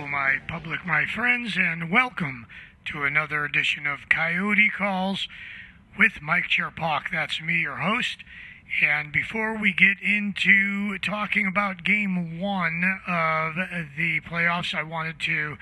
people, my public, my friends, and welcome to another edition of Coyote Calls with Mike Cherpok. That's me, your host. And before we get into talking about game one of the playoffs, I wanted to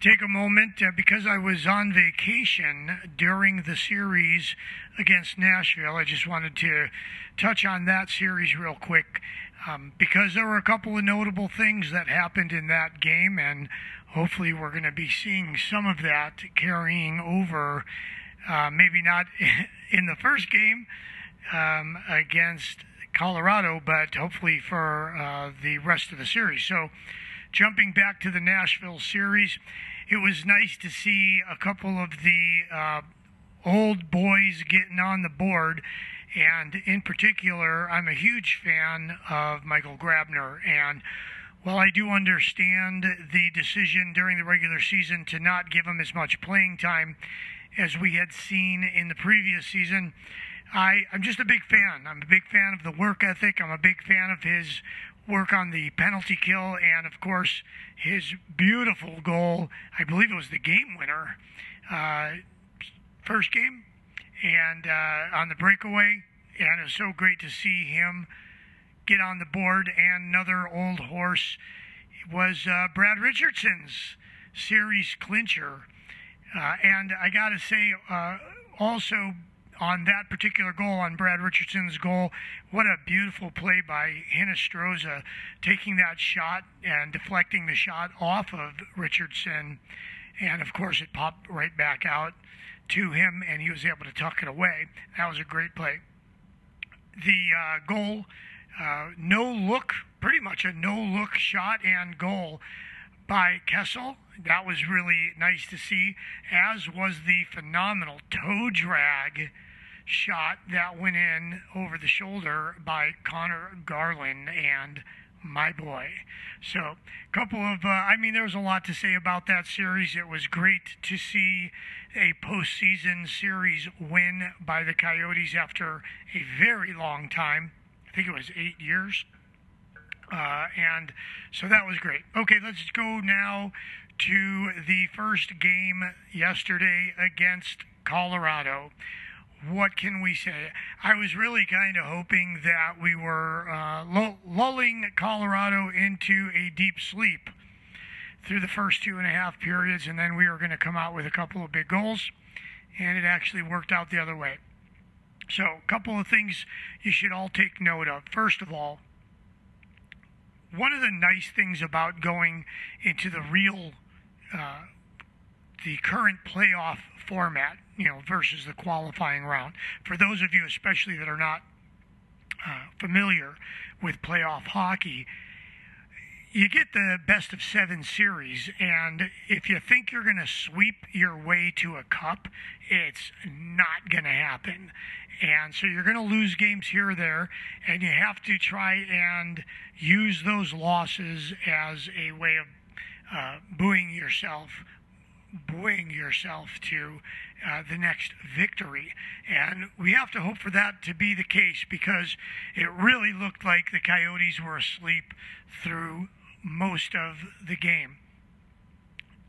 take a moment uh, because I was on vacation during the series against Nashville. I just wanted to touch on that series real quick um, because there were a couple of notable things that happened in that game, and hopefully we're going to be seeing some of that carrying over. Uh, maybe not in the first game um, against Colorado, but hopefully for uh, the rest of the series. So, jumping back to the Nashville series, it was nice to see a couple of the uh, old boys getting on the board. And in particular, I'm a huge fan of Michael Grabner. And while I do understand the decision during the regular season to not give him as much playing time as we had seen in the previous season, I, I'm just a big fan. I'm a big fan of the work ethic. I'm a big fan of his work on the penalty kill and, of course, his beautiful goal. I believe it was the game winner, uh, first game, and uh, on the breakaway. And it was so great to see him get on the board. And another old horse was uh, Brad Richardson's series clincher. Uh, and I got to say, uh, also on that particular goal, on Brad Richardson's goal, what a beautiful play by Hinostroza, taking that shot and deflecting the shot off of Richardson. And of course, it popped right back out to him, and he was able to tuck it away. That was a great play. The uh, goal, uh, no look, pretty much a no look shot and goal by Kessel. That was really nice to see, as was the phenomenal toe drag shot that went in over the shoulder by Conor Garland and my boy. So, a couple of, uh, I mean, there was a lot to say about that series. It was great to see a postseason series win by the Coyotes after a very long time. I think it was eight years. Uh, and so that was great. Okay, let's go now to the first game yesterday against Colorado what can we say? I was really kind of hoping that we were uh, lulling Colorado into a deep sleep through the first two and a half periods, and then we were going to come out with a couple of big goals, and it actually worked out the other way. So, a couple of things you should all take note of. First of all, one of the nice things about going into the real, uh, the current playoff format you know, versus the qualifying round. For those of you, especially that are not uh, familiar with playoff hockey, you get the best of seven series, and if you think you're going to sweep your way to a cup, it's not going to happen. And so you're going to lose games here or there, and you have to try and use those losses as a way of uh, buoying yourself buoying yourself to uh, the next victory. And we have to hope for that to be the case because it really looked like the Coyotes were asleep through most of the game.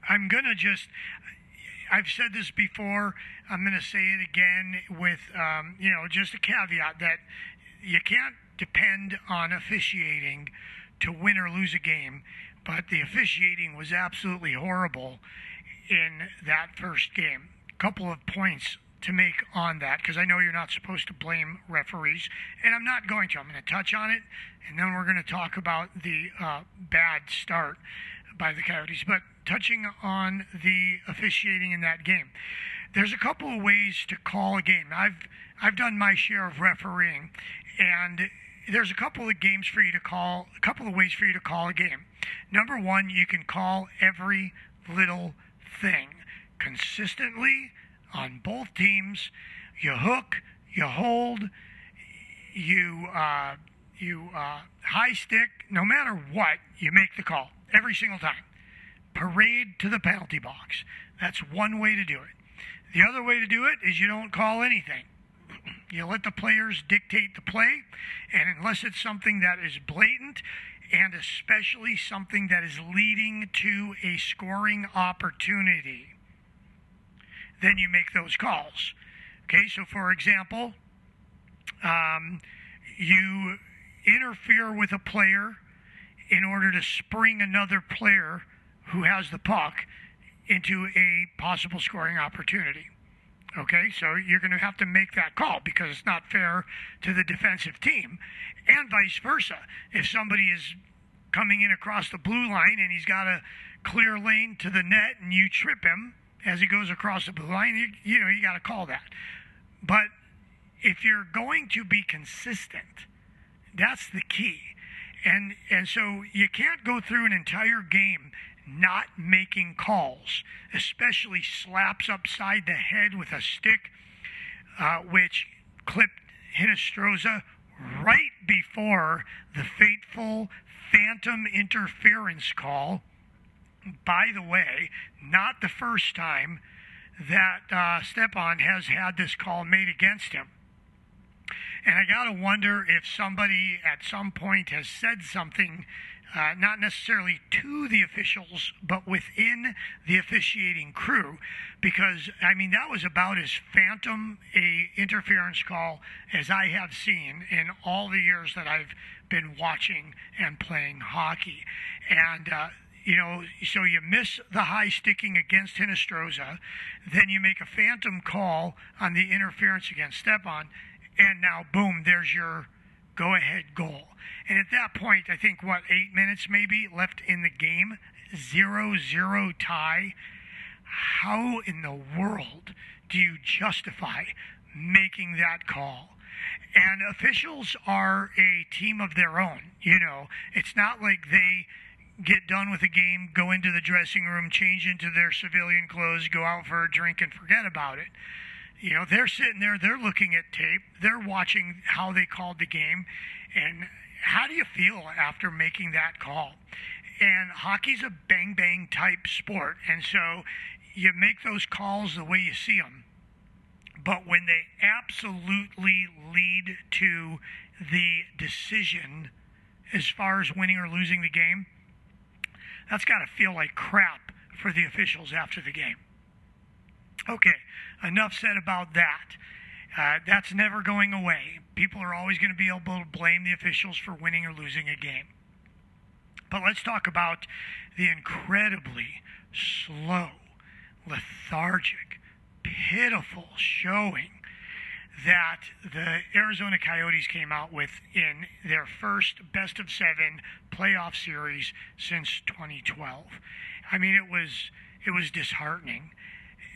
I'm going to just. I've said this before. I'm going to say it again with, um, you know, just a caveat that you can't depend on officiating to win or lose a game, but the officiating was absolutely horrible in that first game. A couple of points to make on that because I know you're not supposed to blame referees, and I'm not going to. I'm going to touch on it, and then we're going to talk about the uh, bad start by the Coyotes. But touching on the officiating in that game, there's a couple of ways to call a game. I've I've done my share of refereeing, and there's a couple of games for you to call, a couple of ways for you to call a game. Number one, you can call every little thing consistently on both teams. You hook, you hold, you uh, you uh, high stick. No matter what, you make the call every single time. Parade to the penalty box. That's one way to do it. The other way to do it is you don't call anything. You let the players dictate the play, and unless it's something that is blatant and especially something that is leading to a scoring opportunity, then you make those calls. Okay, so for example, um, you interfere with a player in order to spring another player who has the puck into a possible scoring opportunity. Okay, so you're going to have to make that call because it's not fair to the defensive team, and vice versa. If somebody is coming in across the blue line and he's got a clear lane to the net and you trip him as he goes across the blue line, you, you know, you got to call that. But if you're going to be consistent, that's the key. And and so you can't go through an entire game not making calls, especially slaps upside the head with a stick, uh, which clipped Hinostroza right before the fateful phantom interference call. By the way, not the first time that uh, Stepan has had this call made against him. And I got to wonder if somebody at some point has said something, uh, not necessarily to the officials, but within the officiating crew, because I mean that was about as phantom a interference call as I have seen in all the years that I've been watching and playing hockey, and. Uh, you know, so you miss the high sticking against Hinostroza, then you make a phantom call on the interference against Stepan, and now boom, there's your go ahead goal. And at that point, I think what eight minutes maybe left in the game, zero zero tie. How in the world do you justify making that call? And officials are a team of their own. You know, it's not like they get done with a game, go into the dressing room, change into their civilian clothes, go out for a drink, and forget about it. You know, they're sitting there, they're looking at tape, they're watching how they called the game, and how do you feel after making that call? And hockey's a bang bang type sport, and so you make those calls the way you see them. But when they absolutely lead to the decision as far as winning or losing the game, that's got to feel like crap for the officials after the game. Okay, enough said about that. Uh, that's never going away. People are always going to be able to blame the officials for winning or losing a game. But let's talk about the incredibly slow, lethargic, pitiful showing that the Arizona Coyotes came out with in their first best of seven playoff series since 2012. I mean, it was it was disheartening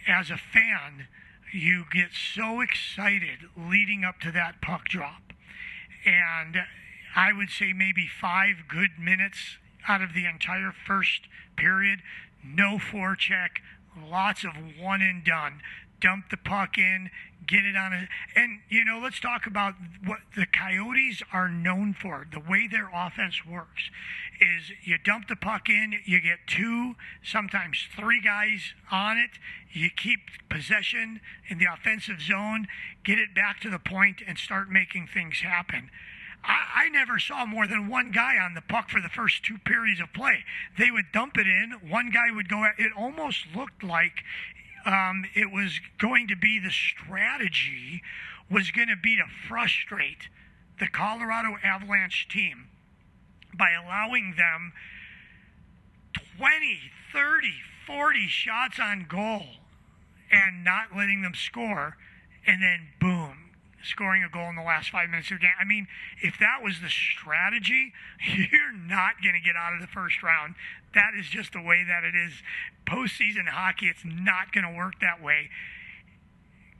as a fan, you get so excited leading up to that puck drop. And I would say maybe five good minutes out of the entire first period, no forecheck, lots of one and done. Dump the puck in, get it on a and you know let's talk about what the coyotes are known for the way their offense works is you dump the puck in you get two sometimes three guys on it you keep possession in the offensive zone get it back to the point and start making things happen I, never saw more than one guy on the puck for the first two periods of play. They would dump it in. One guy would go. It almost looked like um, it was going to be the strategy was going to be to frustrate the Colorado Avalanche team by allowing them 20, 30, 40 shots on goal and not letting them score. And then, boom, scoring a goal in the last five minutes of the game. I mean, if that was the strategy, you're not going to get out of the first round. That is just the way that it is. Postseason hockey, it's not going to work that way.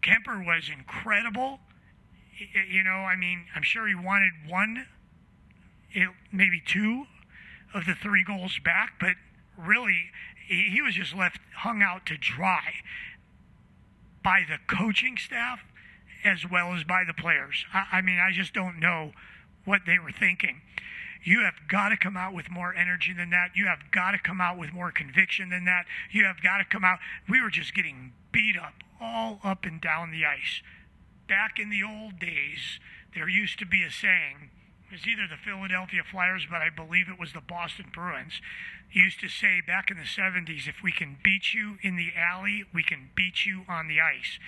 Kuemper was incredible. You know, I mean, I'm sure he wanted one, maybe two of the three goals back, but really, he was just left hung out to dry by the coaching staff as well as by the players. I, I mean, I just don't know what they were thinking. You have got to come out with more energy than that. You have got to come out with more conviction than that. You have got to come out. We were just getting beat up all up and down the ice. Back in the old days, there used to be a saying it was either the Philadelphia Flyers, but I believe it was the Boston Bruins, used to say back in the 70s if we can beat you in the alley, we can beat you on the ice.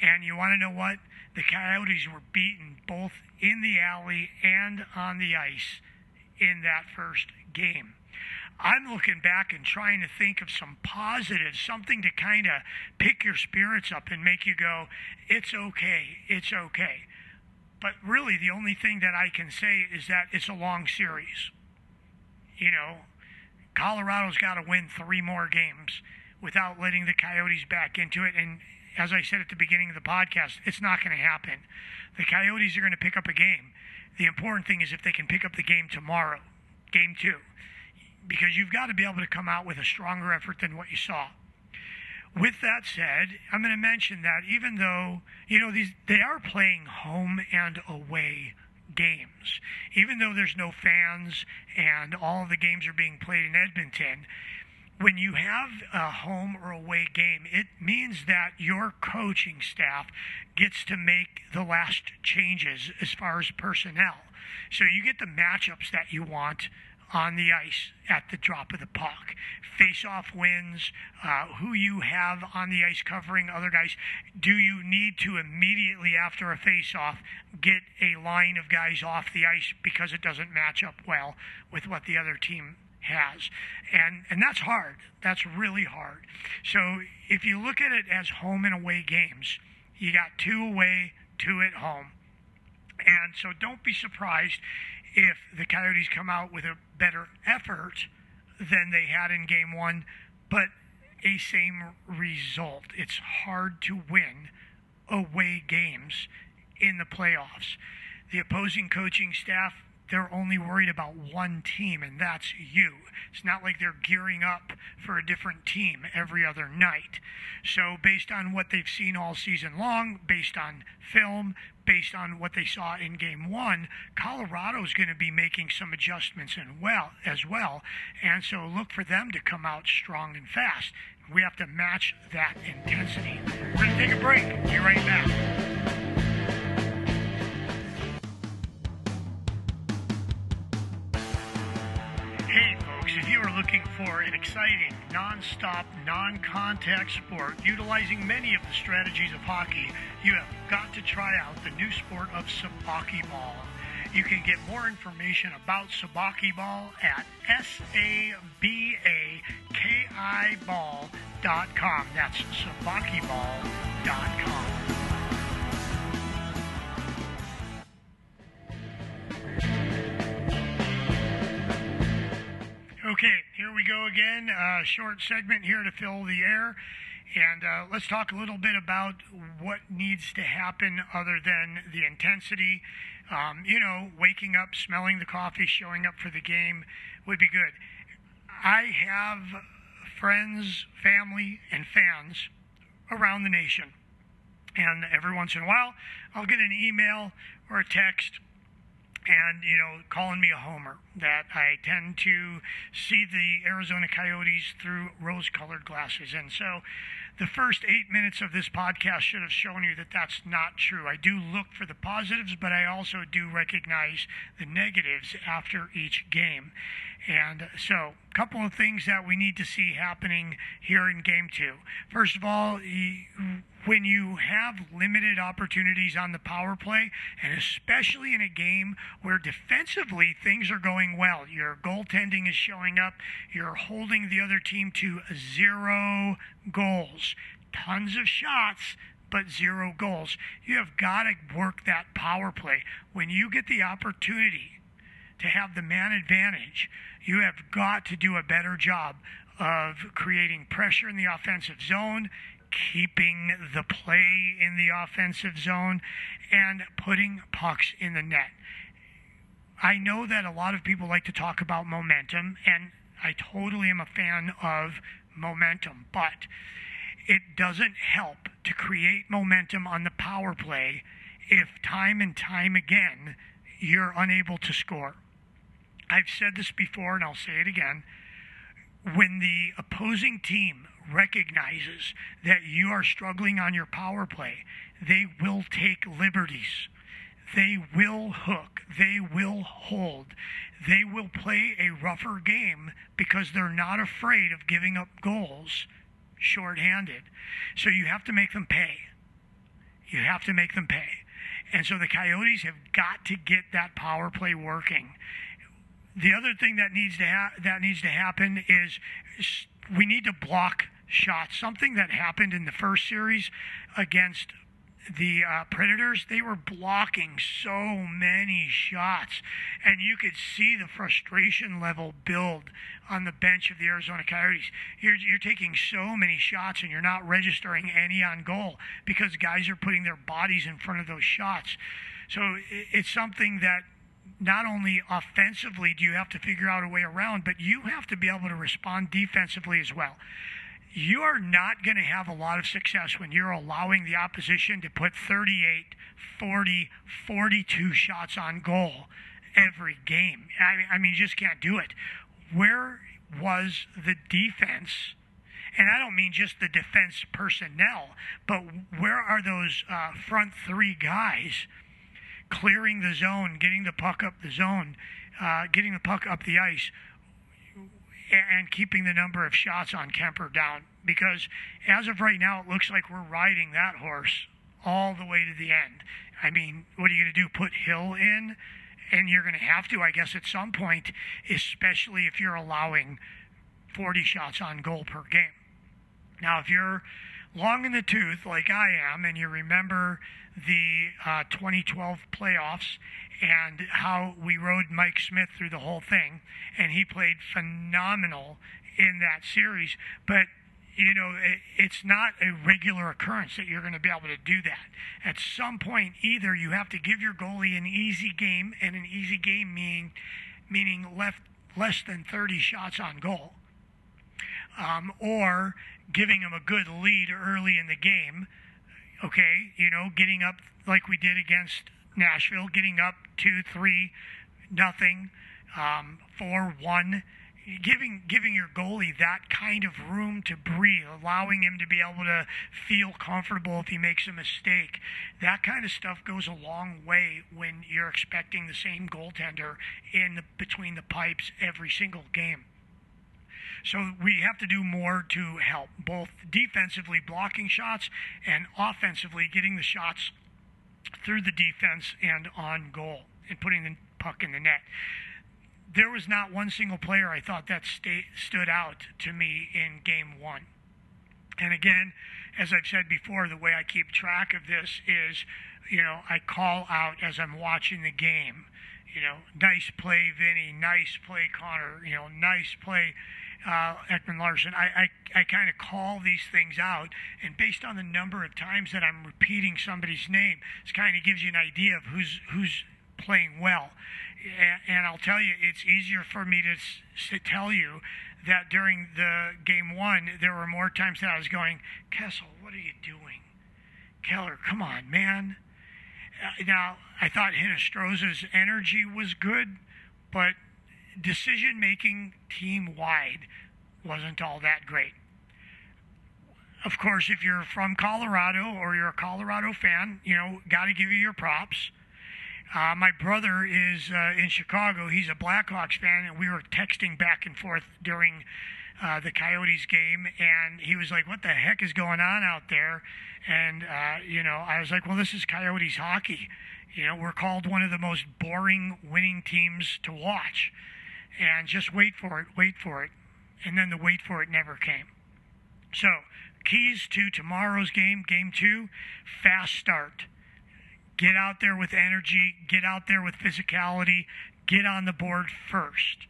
And you want to know what? The Coyotes were beaten both in the alley and on the ice in that first game. I'm looking back and trying to think of some positives, something to kind of pick your spirits up and make you go, it's okay, it's okay. But really, the only thing that I can say is that it's a long series. You know, Colorado's got to win three more games without letting the Coyotes back into it. And as I said at the beginning of the podcast, it's not going to happen. The Coyotes are going to pick up a game. The important thing is if they can pick up the game tomorrow, game two, because you've got to be able to come out with a stronger effort than what you saw. With that said, I'm going to mention that even though, you know, these they are playing home and away games. Even though there's no fans and all the games are being played in Edmonton, when you have a home or away game, it means that your coaching staff gets to make the last changes as far as personnel. So you get the matchups that you want on the ice at the drop of the puck. Face off wins, uh, who you have on the ice covering other guys. Do you need to immediately after a face off get a line of guys off the ice because it doesn't match up well with what the other team has? And, and that's hard. That's really hard. So if you look at it as home and away games, you got two away, two at home. And so don't be surprised if the Coyotes come out with a better effort than they had in game one, but a same result. It's hard to win away games in the playoffs. The opposing coaching staff they're only worried about one team, and that's you. It's not like they're gearing up for a different team every other night. So, based on what they've seen all season long, based on film, based on what they saw in game one, Colorado's going to be making some adjustments and well as well. And so look for them to come out strong and fast. We have to match that intensity. We're going to take a break. Be right back. Looking for an exciting, non-stop, non-contact sport utilizing many of the strategies of hockey, you have got to try out the new sport of sabaki ball. You can get more information about sabaki ball at sabakiball.com. That's sabakiball.com. Okay, here we go again. Uh, short segment here to fill the air. And uh, let's talk a little bit about what needs to happen other than the intensity. Um, you know, waking up, smelling the coffee, showing up for the game would be good. I have friends, family, and fans around the nation. And every once in a while, I'll get an email or a text and you know calling me a homer that I tend to see the Arizona Coyotes through rose-colored glasses and so the first 8 minutes of this podcast should have shown you that that's not true. I do look for the positives but I also do recognize the negatives after each game. And so, a couple of things that we need to see happening here in game 2. First of all, when you have limited opportunities on the power play, and especially in a game where defensively things are going well, your goaltending is showing up, you're holding the other team to zero goals, tons of shots, but zero goals. You have got to work that power play. When you get the opportunity to have the man advantage, you have got to do a better job of creating pressure in the offensive zone keeping the play in the offensive zone, and putting pucks in the net. I know that a lot of people like to talk about momentum, and I totally am a fan of momentum, but it doesn't help to create momentum on the power play if time and time again you're unable to score. I've said this before and I'll say it again. When the opposing team recognizes that you are struggling on your power play, they will take liberties. They will hook. They will hold. They will play a rougher game because they're not afraid of giving up goals shorthanded. So you have to make them pay. You have to make them pay. And so the Coyotes have got to get that power play working. The other thing that needs to ha- that needs to happen is we need to block shots. Something that happened in the first series against the uh, Predators, they were blocking so many shots, and you could see the frustration level build on the bench of the Arizona Coyotes. You're, you're taking so many shots, and you're not registering any on goal because guys are putting their bodies in front of those shots. So it's something that not only offensively do you have to figure out a way around, but you have to be able to respond defensively as well you are not going to have a lot of success when you're allowing the opposition to put 38, 40, 42 shots on goal every game. I mean, I mean, you just can't do it. Where was the defense? And I don't mean just the defense personnel, but where are those uh, front three guys clearing the zone, getting the puck up the zone, uh, getting the puck up the ice? and keeping the number of shots on Kuemper down because as of right now, it looks like we're riding that horse all the way to the end. I mean, what are you going to do? Put Hill in? And you're going to have to, I guess, at some point, especially if you're allowing 40 shots on goal per game. Now, if you're long in the tooth like I am, and you remember the uh, 2012 playoffs and how we rode Mike Smith through the whole thing, and he played phenomenal in that series. But you know, it's not a regular occurrence that you're going to be able to do that. At some point, either you have to give your goalie an easy game, and an easy game meaning meaning left less than 30 shots on goal, um, or giving him a good lead early in the game. Okay, you know, getting up like we did against Nashville, getting up two, three, nothing, um, four, one giving giving your goalie that kind of room to breathe, allowing him to be able to feel comfortable if he makes a mistake. That kind of stuff goes a long way when you're expecting the same goaltender in the, between the pipes every single game. So we have to do more to help both defensively blocking shots and offensively getting the shots through the defense and on goal and putting the puck in the net. There was not one single player I thought that sta- stood out to me in game one. And again, as I've said before, the way I keep track of this is, you know, I call out as I'm watching the game. You know, nice play, Vinnie. Nice play, Conor. You know, nice play, uh, Ekman Larsson. I, I, I kind of call these things out, and based on the number of times that I'm repeating somebody's name, it kind of gives you an idea of who's who's playing well. And I'll tell you, it's easier for me to, to tell you that during the game one, there were more times that I was going, Kessel, what are you doing? Keller, come on, man. Uh, now, I thought Hinostroza's energy was good, but decision making team wide wasn't all that great. Of course, if you're from Colorado or you're a Colorado fan, you know, got to give you your props. Uh, my brother is uh, in Chicago. He's a Blackhawks fan, and we were texting back and forth during uh, the Coyotes game, and he was like, "What the heck is going on out there?" And uh, you know, I was like, "Well, this is Coyotes hockey. You know, we're called one of the most boring winning teams to watch, and just wait for it, wait for it." And then the wait for it never came. So, keys to tomorrow's game, game two, fast start Get out there with energy, get out there with physicality, get on the board first.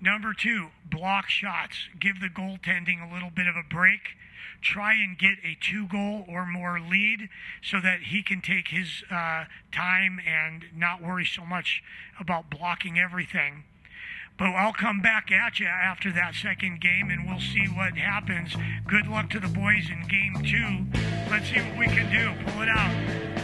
Number two, block shots. Give the goaltending a little bit of a break. Try and get a two goal or more lead so that he can take his uh, time and not worry so much about blocking everything. But I'll come back at you after that second game and we'll see what happens. Good luck to the boys in game two. Let's see what we can do. Pull it out.